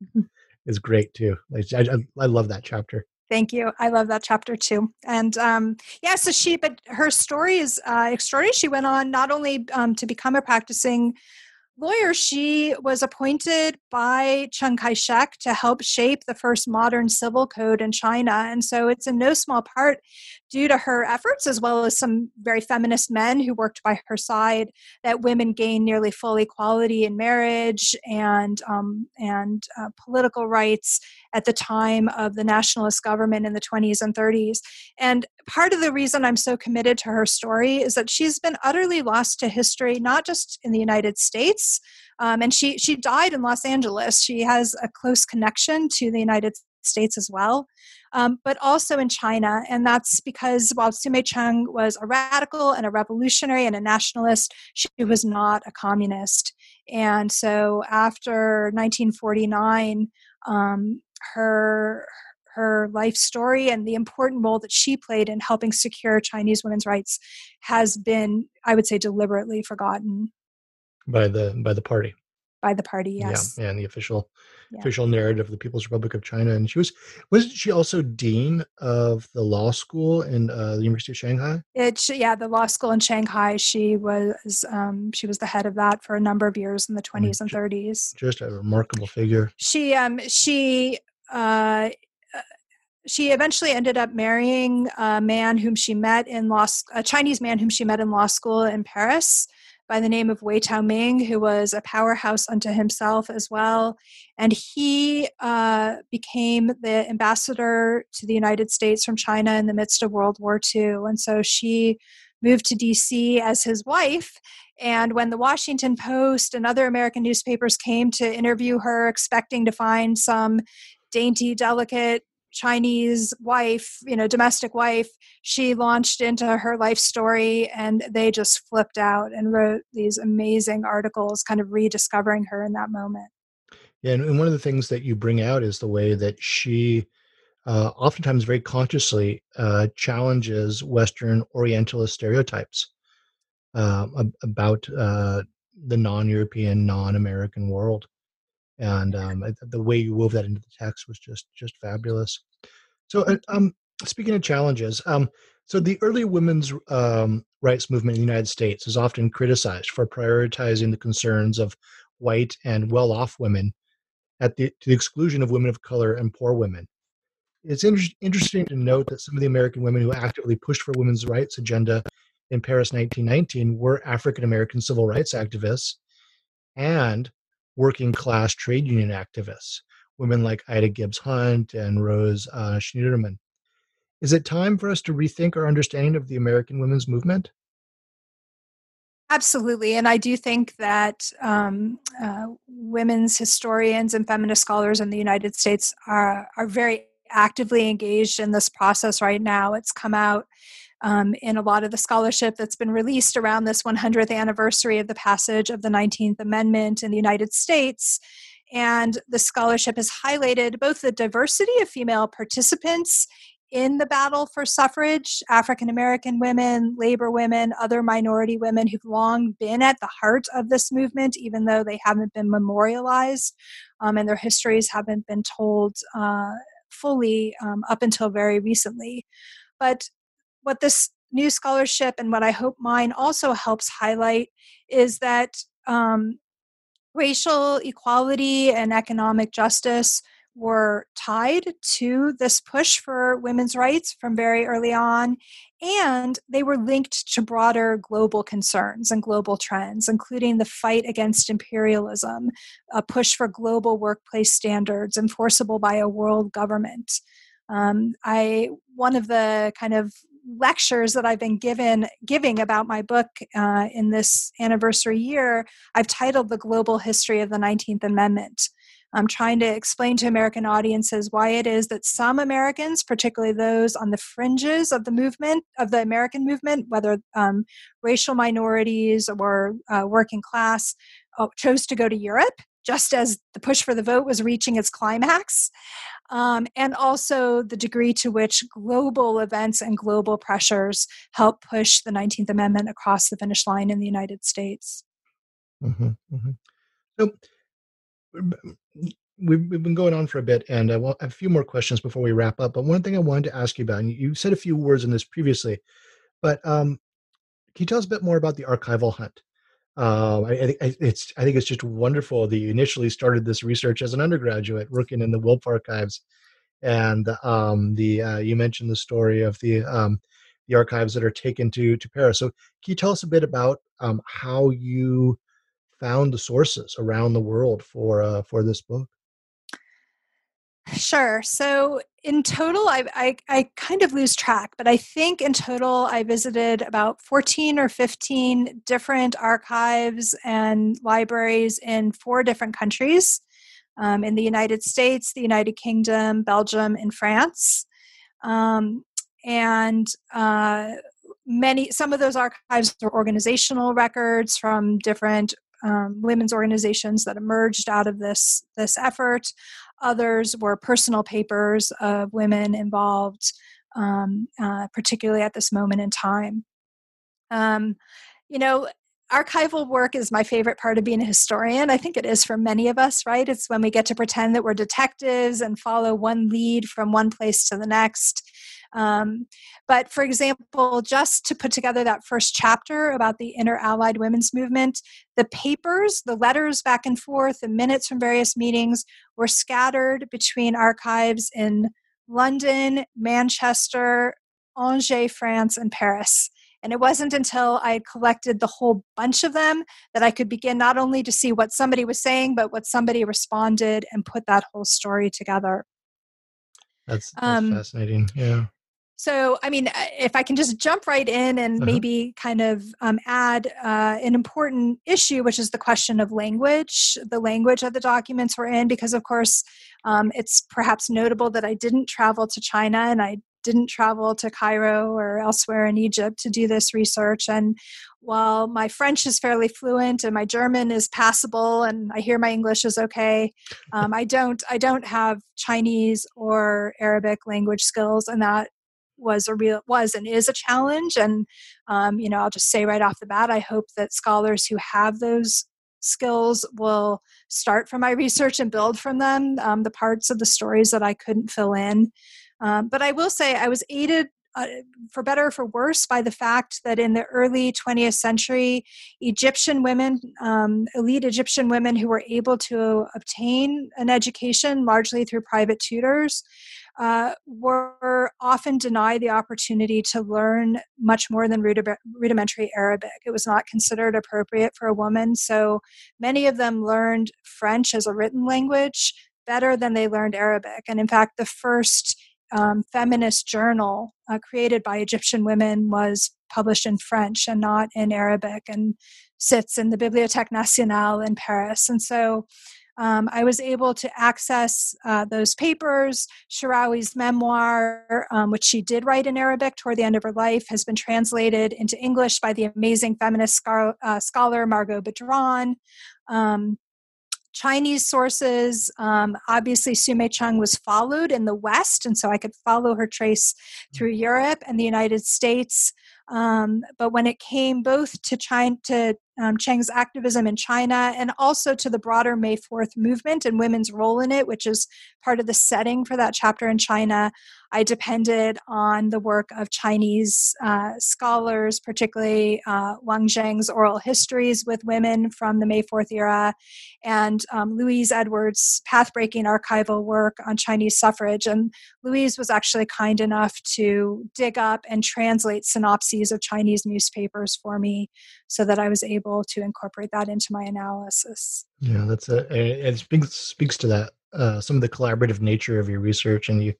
mm-hmm. is great too. I, I, I love that chapter. Thank you. I love that chapter too. And um, yeah, so she, but her story is uh, extraordinary. She went on not only um, to become a practicing lawyer, she was appointed by Chiang Kai shek to help shape the first modern civil code in China. And so it's in no small part due to her efforts, as well as some very feminist men who worked by her side, that women gained nearly full equality in marriage and, um, and uh, political rights at the time of the nationalist government in the 20s and 30s. And part of the reason I'm so committed to her story is that she's been utterly lost to history, not just in the United States. Um, and she she died in Los Angeles. She has a close connection to the United States as well, um, but also in China. And that's because while Soumay Tcheng was a radical and a revolutionary and a nationalist, she was not a communist. And so after 1949, um, her her life story and the important role that she played in helping secure Chinese women's rights has been, I would say, deliberately forgotten by the by the party. By the party, yes. Yeah, and the official yeah. official narrative of the People's Republic of China. And she was wasn't she also dean of the law school in uh, the University of Shanghai? It yeah, the law school in Shanghai. She was um, she was the head of that for a number of years in the twenties and thirties. Just a remarkable figure. She um she uh, she eventually ended up marrying a man whom she met in law a Chinese man whom she met in law school in Paris by the name of Wei Tao Ming, who was a powerhouse unto himself as well. And he uh, became the ambassador to the United States from China in the midst of World War II. And so she moved to DC as his wife. And when the Washington Post and other American newspapers came to interview her, expecting to find some dainty, delicate Chinese wife, you know, domestic wife, she launched into her life story and they just flipped out and wrote these amazing articles, kind of rediscovering her in that moment. Yeah, and one of the things that you bring out is the way that she uh, oftentimes very consciously uh, challenges Western Orientalist stereotypes uh, about the non European, non American world and um, the way you wove that into the text was just just fabulous. So, uh, um, speaking of challenges, um, so the early women's um, rights movement in the United States is often criticized for prioritizing the concerns of white and well-off women at the to the exclusion of women of color and poor women. It's inter- interesting to note that some of the American women who actively pushed for women's rights agenda in Paris 1919 were African American civil rights activists and working class trade union activists, women like Ida Gibbs Hunt and Rose uh, Schneiderman. Is it time for us to rethink our understanding of the American women's movement? Absolutely. And I do think that um, uh, women's historians and feminist scholars in the United States are, are very actively engaged in this process right now. It's come out um, in a lot of the scholarship that's been released around this 100th anniversary of the passage of the 19th Amendment in the United States. And the scholarship has highlighted both the diversity of female participants in the battle for suffrage African American women, labor women, other minority women who've long been at the heart of this movement, even though they haven't been memorialized um, and their histories haven't been told uh, fully um, up until very recently. But what this new scholarship and what I hope mine also helps highlight is that um, racial equality and economic justice were tied to this push for women's rights from very early on. and they were linked to broader global concerns and global trends, including the fight against imperialism, a push for global workplace standards enforceable by a world government. Um, I one of the kind of lectures that I've been given giving about my book uh, in this anniversary year, I've titled "The Global History of the Nineteenth Amendment." I'm trying to explain to American audiences why it is that some Americans, particularly those on the fringes of the movement, of the American movement, whether um, racial minorities or uh, working class, uh, chose to go to Europe just as the push for the vote was reaching its climax, um, and also the degree to which global events and global pressures help push the 19th Amendment across the finish line in the United States. Mm-hmm, mm-hmm. So, we've, we've been going on for a bit, and I want a few more questions before we wrap up. But one thing I wanted to ask you about, and you said a few words on this previously, but um, can you tell us a bit more about the archival hunt? Um, I, I, it's I think it's just wonderful that you initially started this research as an undergraduate working in the WILPF archives, and um, the uh, you mentioned the story of the um, the archives that are taken to to Paris. So can you tell us a bit about um, how you found the sources around the world for uh, for this book? Sure. So in total, I, I, I kind of lose track, but I think in total I visited about 14 or 15 different archives and libraries in four different countries um, in the United States, the United Kingdom, Belgium, and France. Um, and uh, many, some of those archives are organizational records from different um, women's organizations that emerged out of this this effort. Others were personal papers of women involved, um, uh, particularly at this moment in time. Um, you know, archival work is my favorite part of being a historian. I think it is for many of us, right? It's when we get to pretend that we're detectives and follow one lead from one place to the next. Um, but for example, just to put together that first chapter about the inner allied women's movement, the papers, the letters back and forth, the minutes from various meetings were scattered between archives in London, Manchester, Angers, France, and Paris. And it wasn't until I had collected the whole bunch of them that I could begin not only to see what somebody was saying, but what somebody responded and put that whole story together. That's, that's um, fascinating. Yeah. So, I mean, if I can just jump right in and uh-huh. maybe kind of um, add uh, an important issue, which is the question of language, the language that the documents were in, because of course, um, it's perhaps notable that I didn't travel to China and I didn't travel to Cairo or elsewhere in Egypt to do this research. And while my French is fairly fluent and my German is passable, and I hear my English is okay, um, I don't I don't have Chinese or Arabic language skills, and that was a real was and is a challenge and um, you know i'll just say right off the bat i hope that scholars who have those skills will start from my research and build from them um, the parts of the stories that i couldn't fill in. Um, but i will say i was aided uh, for better or for worse, by the fact that in the early 20th century, Egyptian women, um, elite Egyptian women who were able to obtain an education largely through private tutors, uh, were often denied the opportunity to learn much more than rudimentary Arabic. It was not considered appropriate for a woman, so many of them learned French as a written language better than they learned Arabic. And in fact, the first um, feminist journal uh, created by Egyptian women was published in French and not in Arabic and sits in the Bibliothèque Nationale in Paris. And so um, I was able to access uh, those papers. Sharawi's memoir, um, which she did write in Arabic toward the end of her life, has been translated into English by the amazing feminist scar- uh, scholar Margot Badran. Um, Chinese sources, um, obviously Soumay Tcheng was followed in the West, and so I could follow her trace through Europe and the United States. Um, but when it came both to China, to um, Tcheng's activism in China and also to the broader May 4th movement and women's role in it, which is part of the setting for that chapter in China. I depended on the work of Chinese uh, scholars, particularly uh, Wang Zheng's oral histories with women from the May 4th era, and um, Louise Edwards' pathbreaking archival work on Chinese suffrage. And Louise was actually kind enough to dig up and translate synopses of Chinese newspapers for me so that I was able to incorporate that into my analysis. Yeah, that's a, it speaks, speaks to that, uh, some of the collaborative nature of your research. And you,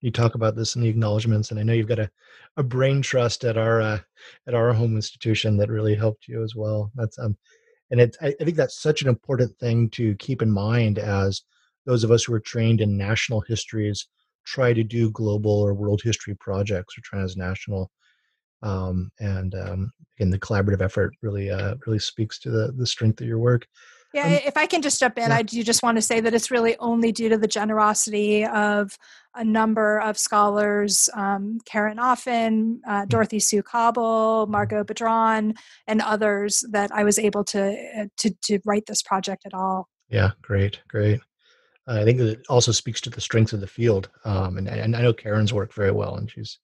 you talk about this in the acknowledgments. And I know you've got a, a brain trust at our, uh, at our home institution that really helped you as well. That's, um, and it, I, I think that's such an important thing to keep in mind as those of us who are trained in national histories try to do global or world history projects or transnational um, and um, again the collaborative effort really uh, really speaks to the the strength of your work yeah um, if i can just jump in yeah. i do just want to say that it's really only due to the generosity of a number of scholars um, karen offen uh, mm-hmm. dorothy sue cobble margot badran and others that i was able to uh, to to write this project at all yeah great great I think it also speaks to the strength of the field, um, and, and I know Karen's work very well, and she's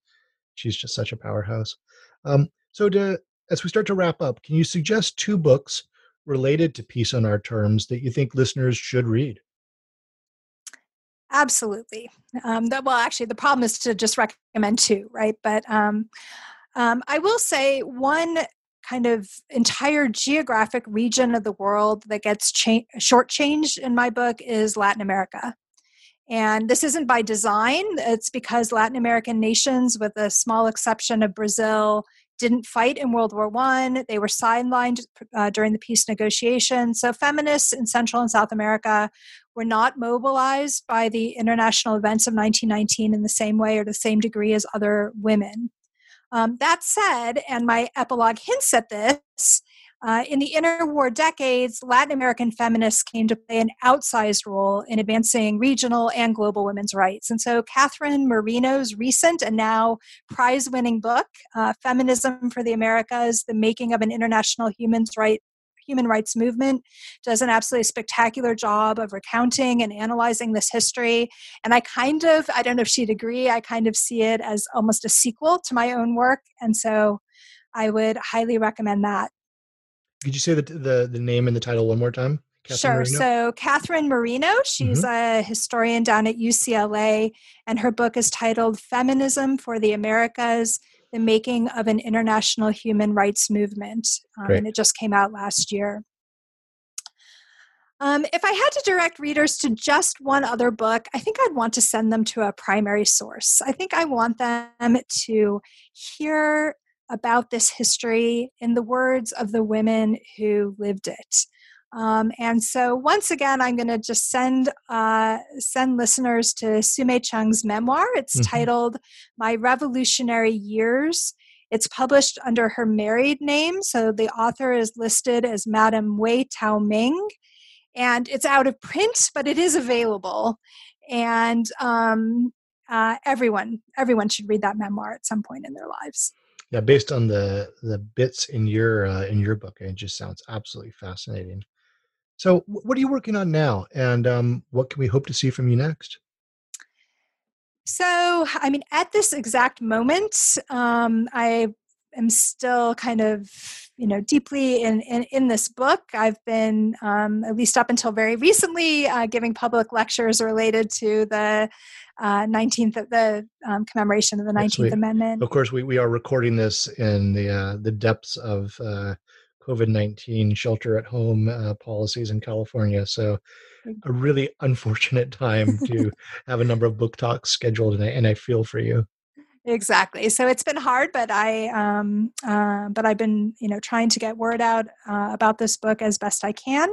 she's just such a powerhouse. Um, so, to, as we start to wrap up, can you suggest two books related to peace on our terms that you think listeners should read? Absolutely. Um, well, actually, the problem is to just recommend two, right? But um, um, I will say one kind of entire geographic region of the world that gets cha- shortchanged in my book is Latin America. And this isn't by design, it's because Latin American nations, with a small exception of Brazil, didn't fight in World War I. They were sidelined uh, during the peace negotiations. So, feminists in Central and South America were not mobilized by the international events of 1919 in the same way or the same degree as other women. Um, that said, and my epilogue hints at this, uh, in the interwar decades, Latin American feminists came to play an outsized role in advancing regional and global women's rights. And so, Katherine Marino's recent and now prize winning book, uh, Feminism for the Americas The Making of an International Human's Right, human rights movement does an absolutely spectacular job of recounting and analyzing this history. And I kind of, I don't know if she'd agree, I kind of see it as almost a sequel to my own work. And so I would highly recommend that. Could you say the the, the name and the title one more time? Katherine sure. Marino? So, Katherine Marino, she's mm-hmm. a historian down at UCLA, and her book is titled Feminism for the Americas The Making of an International Human Rights Movement. Um, and it just came out last year. Um, if I had to direct readers to just one other book, I think I'd want to send them to a primary source. I think I want them to hear about this history in the words of the women who lived it. Um, and so once again, I'm going to just send uh, send listeners to Soumay Tcheng's memoir. It's mm-hmm. titled "My Revolutionary Years." It's published under her married name, so the author is listed as Madame Wei Tao Ming, and it's out of print, but it is available. And um, uh, everyone everyone should read that memoir at some point in their lives yeah based on the the bits in your uh, in your book it just sounds absolutely fascinating. So what are you working on now? And um, what can we hope to see from you next? So i mean at this exact moment um, i am still kind of you know deeply in in, in this book i've been um, at least up until very recently uh, giving public lectures related to the uh, 19th the um, commemoration of the 19th we, Amendment. Of course, we, we are recording this in the uh, the depths of uh, COVID 19 shelter at home uh, policies in California. So, a really unfortunate time to have a number of book talks scheduled, and I, and I feel for you. Exactly. So it's been hard, but I um, uh, but I've been you know trying to get word out uh, about this book as best I can.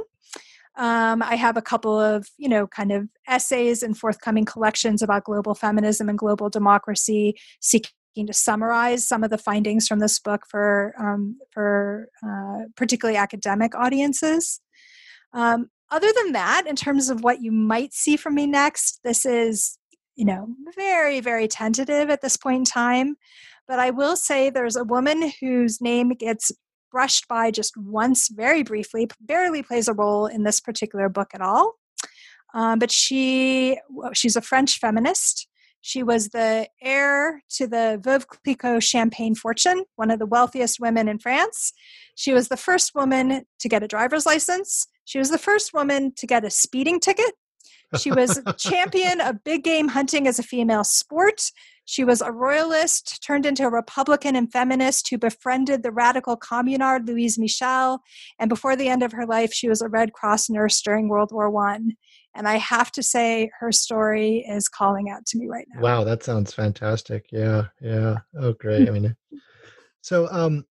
Um, I have a couple of, you know, kind of essays and forthcoming collections about global feminism and global democracy, seeking to summarize some of the findings from this book for um, for uh, particularly academic audiences. Um, other than that, in terms of what you might see from me next, this is, you know, very very tentative at this point in time. But I will say there's a woman whose name gets brushed by just once, very briefly, barely plays a role in this particular book at all. Um, but she she's a French feminist. She was the heir to the Veuve Clicquot champagne fortune, one of the wealthiest women in France. She was the first woman to get a driver's license. She was the first woman to get a speeding ticket. She was champion of big game hunting as a female sport. She was a royalist, turned into a Republican and feminist who befriended the radical communard Louise Michel. And before the end of her life, she was a Red Cross nurse during World War One. And I have to say, her story is calling out to me right now. Wow, that sounds fantastic. Yeah, yeah. Oh, great. I mean, so um,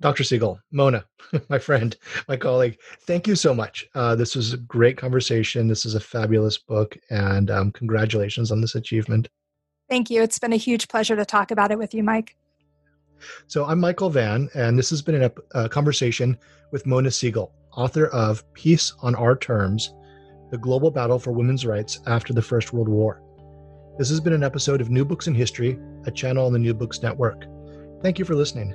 Dr. Siegel, Mona, my friend, my colleague, thank you so much. Uh, this was a great conversation. This is a fabulous book, and um, congratulations on this achievement. Thank you. It's been a huge pleasure to talk about it with you, Mike. So, I'm Michael Vann, and this has been a, a conversation with Mona Siegel, author of Peace on Our Terms The Global Battle for Women's Rights After the First World War. This has been an episode of New Books in History, a channel on the New Books Network. Thank you for listening.